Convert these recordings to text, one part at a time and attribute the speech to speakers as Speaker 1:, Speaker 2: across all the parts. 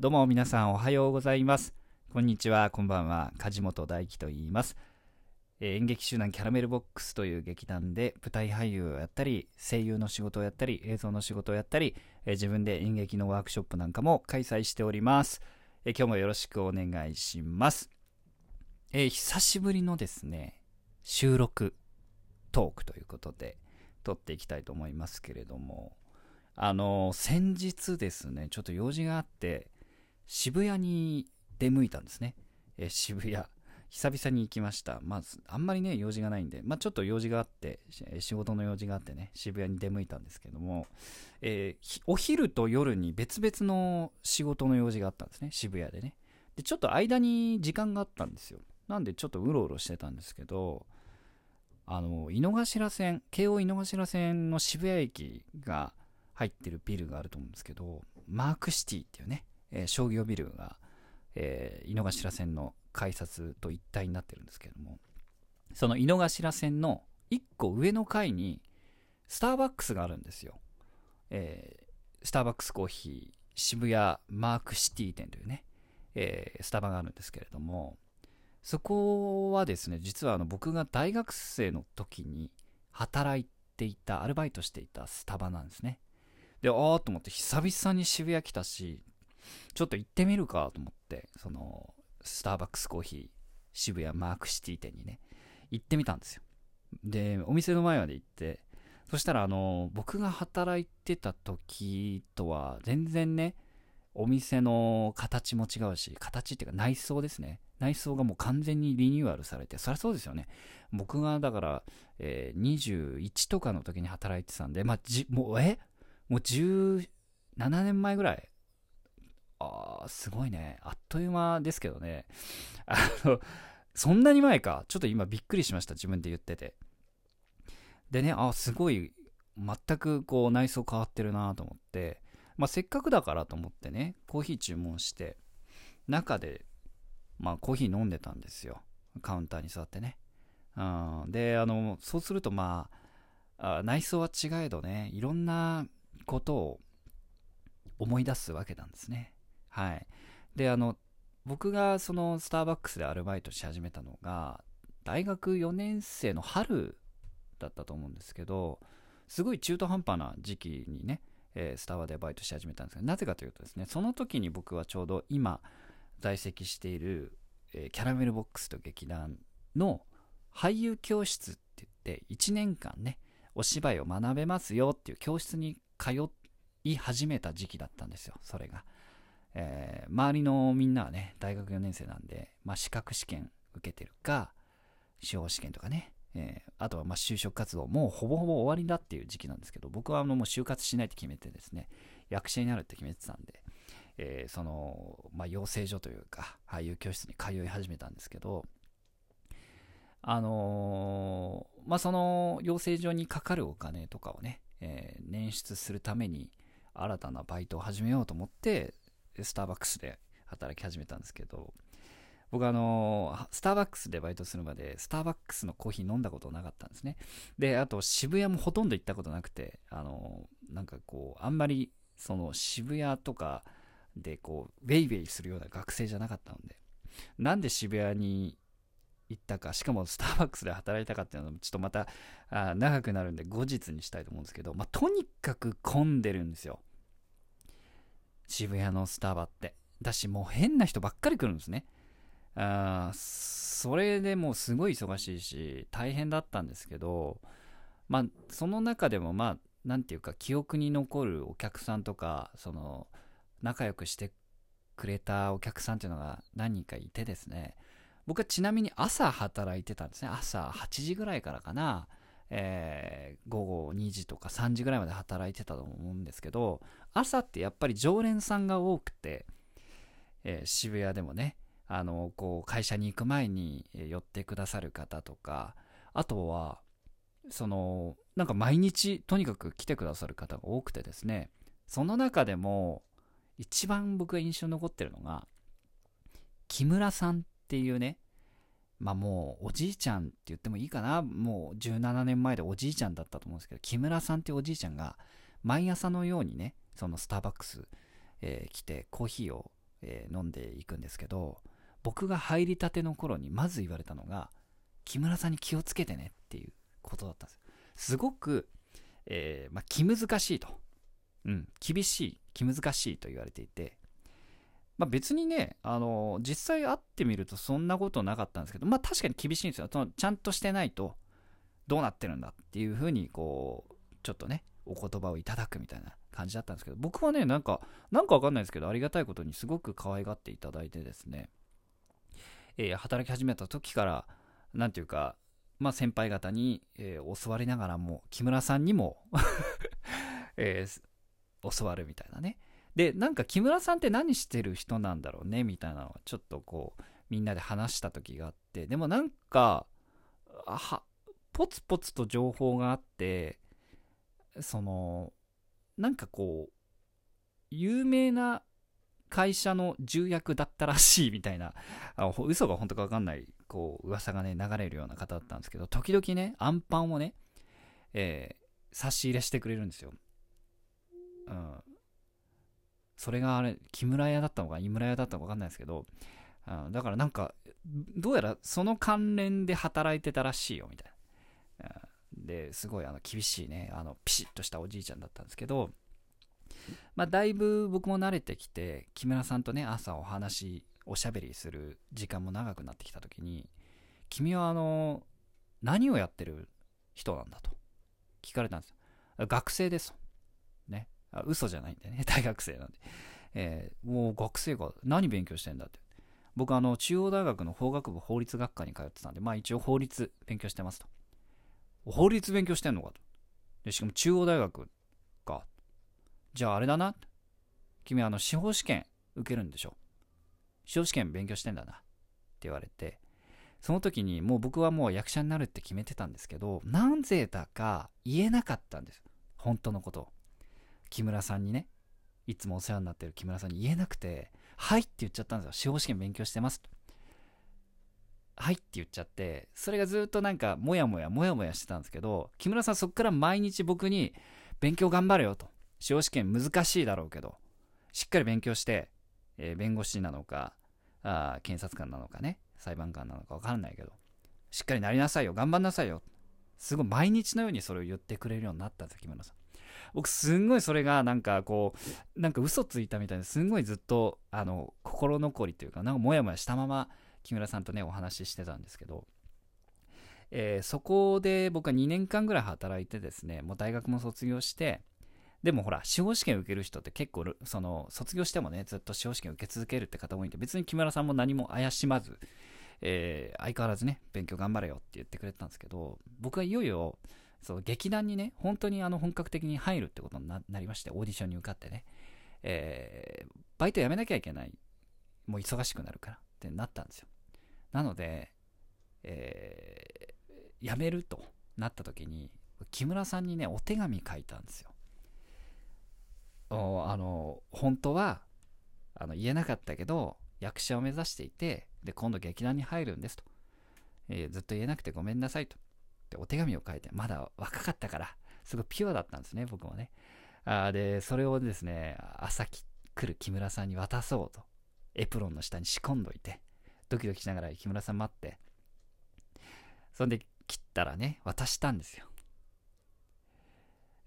Speaker 1: どうも皆さんおはようございます。こんにちは、こんばんは。梶本大輝と言います。えー、演劇集団キャラメルボックスという劇団で舞台俳優をやったり、声優の仕事をやったり、映像の仕事をやったり、えー、自分で演劇のワークショップなんかも開催しております。えー、今日もよろしくお願いします。え久しぶりのですね、収録トークということで、撮っていきたいと思いますけれども、あの先日ですね、ちょっと用事があって、渋谷に出向いたんですね。え渋谷。久々に行きました。まず、あんまりね、用事がないんで、まあ、ちょっと用事があって、仕事の用事があってね、渋谷に出向いたんですけども、えー、お昼と夜に別々の仕事の用事があったんですね、渋谷でね。で、ちょっと間に時間があったんですよ。なんでちょっとうろうろしてたんですけど、あの、井の頭線、京王井の頭線の渋谷駅が入ってるビルがあると思うんですけど、マークシティっていうね、えー、商業ビルが、えー、井の頭線の改札と一体になってるんですけどもその井の頭線の1個上の階にスターバックスがあるんですよ、えー、スターバックスコーヒー渋谷マークシティ店というね、えー、スタバがあるんですけれどもそこはですね実はあの僕が大学生の時に働いていたアルバイトしていたスタバなんですね。でああと思って久々に渋谷来たしちょっと行ってみるかと思って、その、スターバックスコーヒー、渋谷マークシティ店にね、行ってみたんですよ。で、お店の前まで行って、そしたら、あの、僕が働いてた時とは、全然ね、お店の形も違うし、形っていうか内装ですね。内装がもう完全にリニューアルされて、そりゃそうですよね。僕がだから、えー、21とかの時に働いてたんで、まあ、じ、もう、え？もう17年前ぐらいああ、すごいね。あっという間ですけどね。あの、そんなに前か。ちょっと今びっくりしました。自分で言ってて。でね、あ、すごい、全くこう内装変わってるなと思って、まあせっかくだからと思ってね、コーヒー注文して、中で、まあコーヒー飲んでたんですよ。カウンターに座ってね。うん、で、あの、そうするとまあ、あ内装は違えどね、いろんなことを思い出すわけなんですね。はい。で、あの、僕がそのスターバックスでアルバイトし始めたのが、大学4年生の春だったと思うんですけど、すごい中途半端な時期にね、えー、スタバでバイトし始めたんですが、なぜかというとですね、その時に僕はちょうど今在籍している、えー、キャラメルボックスと劇団の俳優教室って言って、1年間ね、お芝居を学べますよっていう教室に通い始めた時期だったんですよ、それが。えー、周りのみんなはね、大学4年生なんで、まあ、資格試験受けてるか、司法試験とかね、えー、あとはま就職活動、もうほぼほぼ終わりだっていう時期なんですけど、僕はあのもう就活しないって決めてですね、役者になるって決めてたんで、えー、その、まあ、養成所というか、俳優教室に通い始めたんですけど、あのー、まあ、その養成所にかかるお金とかをね、え、捻出するために新たなバイトを始めようと思ってスターバックスで働き始めたんですけど、僕あのスターバックスでバイトするまで、スターバックスのコーヒー飲んだことなかったんですね。で、あと渋谷もほとんど行ったことなくて、あのなんかこう、あんまり、その渋谷とかでこう、ウェイウェイするような学生じゃなかったので、なんで渋谷に行ったか、しかもスターバックスで働いたかっていうのも、ちょっとまたあ長くなるんで後日にしたいと思うんですけど、まあ、とにかく混んでるんですよ。渋谷のスタバって。だし、もう変な人ばっかり来るんですね。あそれでもうすごい忙しいし、大変だったんですけど、まあ、その中でも、まあ、なんていうか、記憶に残るお客さんとか、その、仲良くしてくれたお客さんっていうのが何人かいてですね、僕はちなみに朝働いてたんですね。朝8時ぐらいからかな。えー、午後2時とか3時ぐらいまで働いてたと思うんですけど、朝ってやっぱり常連さんが多くて、えー、渋谷でもね、あの、こう、会社に行く前に寄ってくださる方とか、あとは、その、なんか毎日とにかく来てくださる方が多くてですね、その中でも、一番僕が印象に残ってるのが、木村さんっていうね、まあもうおじいちゃんって言ってもいいかな、もう17年前でおじいちゃんだったと思うんですけど、木村さんっていうおじいちゃんが、毎朝のようにね、そのスターバックス、えー、来てコーヒーをえー、飲んでいくんですけど僕が入りたての頃にまず言われたのが木村さんに気をつけてねっていうことだったんですすごく、えー、まあ、気難しいと、うん、厳しい気難しいと言われていてまあ、別にね、あの実際会ってみるとそんなことなかったんですけど、まあ確かに厳しいんですよ。そのちゃんとしてないとどうなってるんだっていうふうに、こう、ちょっとね、お言葉をいただくみたいな感じだったんですけど、僕はね、なんか、なんかわかんないですけど、ありがたいことにすごく可愛がっていただいてですね、えー、働き始めた時から、なんていうか、まあ先輩方に、えー、教わりながらも、木村さんにも えー、教わるみたいなね。で、なんか木村さんって何してる人なんだろうねみたいなのはちょっとこう、みんなで話した時があって、でもなんか、は、ポツポツと情報があって、その、なんかこう、有名な会社の重役だったらしいみたいな、あ嘘が本当かわかんない、こう、噂がね、流れるような方だったんですけど、時々ね、アンパンをね、えー、差し入れしてくれるんですよ。うん。それがあれ、木村屋だったのか、井村屋だったのかわかんないですけど、うん、だからなんか、どうやらその関連で働いてたらしいよ、みたいな。で、すごいあの厳しいね、あのピシッとしたおじいちゃんだったんですけど、まあ、だいぶ僕も慣れてきて、木村さんとね、朝お話、おしゃべりする時間も長くなってきた時に、君はあの、何をやってる人なんだと聞かれたんですよ。学生です。ね。あ嘘じゃないんでね、大学生なんで。えー、もう学生が何勉強してんだって。僕、あの、中央大学の法学部法律学科に通ってたんで、まあ一応法律勉強してますと。法律勉強してんのかと。でしかも中央大学か。じゃああれだな。君あの、司法試験受けるんでしょ。司法試験勉強してんだな。って言われて、その時にもう僕はもう役者になるって決めてたんですけど、なぜだか言えなかったんです。本当のことを。木村さんにね、いつもお世話になってる木村さんに言えなくて、はいって言っちゃったんですよ。司法試験勉強してますと。はいって言っちゃって、それがずっとなんか、もやもや、もやもやしてたんですけど、木村さんそっから毎日僕に、勉強頑張れよと。司法試験難しいだろうけど、しっかり勉強して、えー、弁護士なのか、あ検察官なのかね、裁判官なのか分かんないけど、しっかりなりなさいよ、頑張んなさいよ。すごい毎日のようにそれを言ってくれるようになったんですよ、木村さん。僕すんごいそれがなんかこうなんか嘘ついたみたいですんごいずっとあの心残りというかなんかモヤモヤしたまま木村さんとねお話ししてたんですけど、えー、そこで僕は2年間ぐらい働いてですねもう大学も卒業してでもほら司法試験受ける人って結構その卒業してもねずっと司法試験受け続けるって方多いんで別に木村さんも何も怪しまず、えー、相変わらずね勉強頑張れよって言ってくれたんですけど僕はいよいよそう劇団にね、本当にあの本格的に入るってことになりまして、オーディションに受かってね、えー、バイト辞めなきゃいけない、もう忙しくなるからってなったんですよ。なので、えー、辞めるとなった時に、木村さんにね、お手紙書いたんですよ。あの、本当は、あの言えなかったけど、役者を目指していて、で、今度劇団に入るんですと。えー、ずっと言えなくてごめんなさいと。ってお手紙を書いて、まだ若かったから、すごいピュアだったんですね、僕もね。あで、それをですね、朝来る木村さんに渡そうと、エプロンの下に仕込んどいて、ドキドキしながら木村さん待って、そんで切ったらね、渡したんですよ。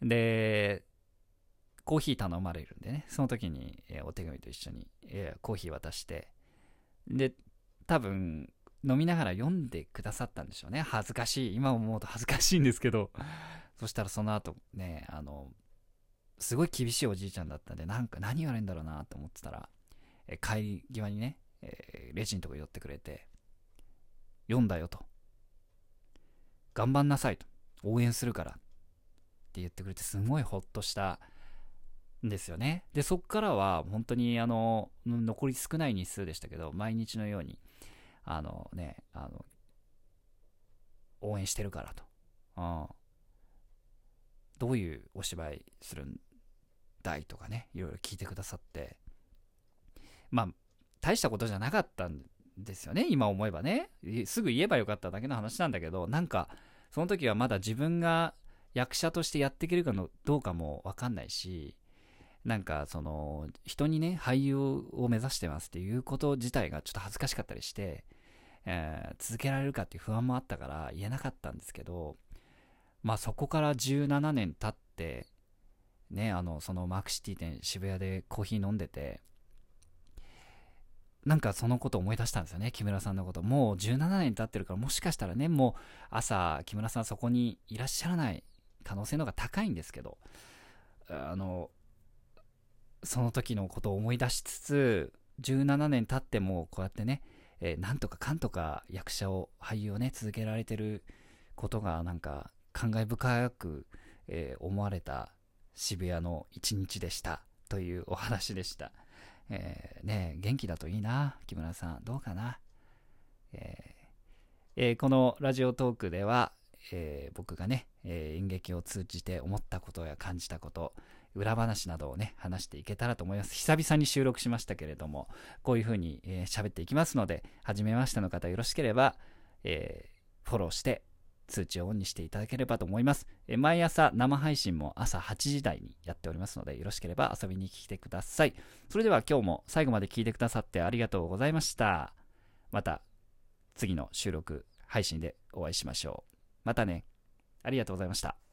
Speaker 1: で、コーヒー頼まれるんでね、その時に、えー、お手紙と一緒に、えー、コーヒー渡して、で、多分、飲みながら読んでくださったんでしょうね。恥ずかしい。今思うと恥ずかしいんですけど。そしたらその後ね、あの、すごい厳しいおじいちゃんだったんで、なんか何言われるんだろうなと思ってたら、え帰り際にね、えー、レジのとこ寄ってくれて、読んだよと。頑張んなさいと。応援するから。って言ってくれて、すごいほっとしたんですよね。で、そっからは、本当にあの、残り少ない日数でしたけど、毎日のように、あのね、あの、応援してるからと。うん。どういうお芝居するんだいとかね、いろいろ聞いてくださって、まあ、大したことじゃなかったんですよね、今思えばね。すぐ言えばよかっただけの話なんだけど、なんか、その時はまだ自分が役者としてやっていけるかのどうかもわかんないし、なんかその人にね俳優を目指してますっていうこと自体がちょっと恥ずかしかったりして、えー、続けられるかっていう不安もあったから言えなかったんですけどまあそこから17年経ってねあのそのマークシティ店渋谷でコーヒー飲んでてなんかそのこと思い出したんですよね木村さんのこと。もう17年経ってるからもしかしたらねもう朝木村さんそこにいらっしゃらない可能性の方が高いんですけどあのその時のことを思い出しつつ17年経ってもこうやってね、えー、なんとかかんとか役者を俳優をね続けられてることがなんか感慨深く、えー、思われた渋谷の一日でしたというお話でした、えー、ね元気だといいな木村さん。どうかな、ええー、このラジオトークでは、え僕がね、え演劇を通じて思ったことや感じたこと裏話などをね、話していけたらと思います。久々に収録しましたけれども、こういう風に喋、えー、っていきますので、初めましての方よろしければ、えー、フォローして通知をオンにしていただければと思います。え、毎朝生配信も朝8時台にやっておりますので、よろしければ遊びに来てください。それでは今日も最後まで聞いてくださってありがとうございました。また次の収録配信でお会いしましょう。またね。ありがとうございました。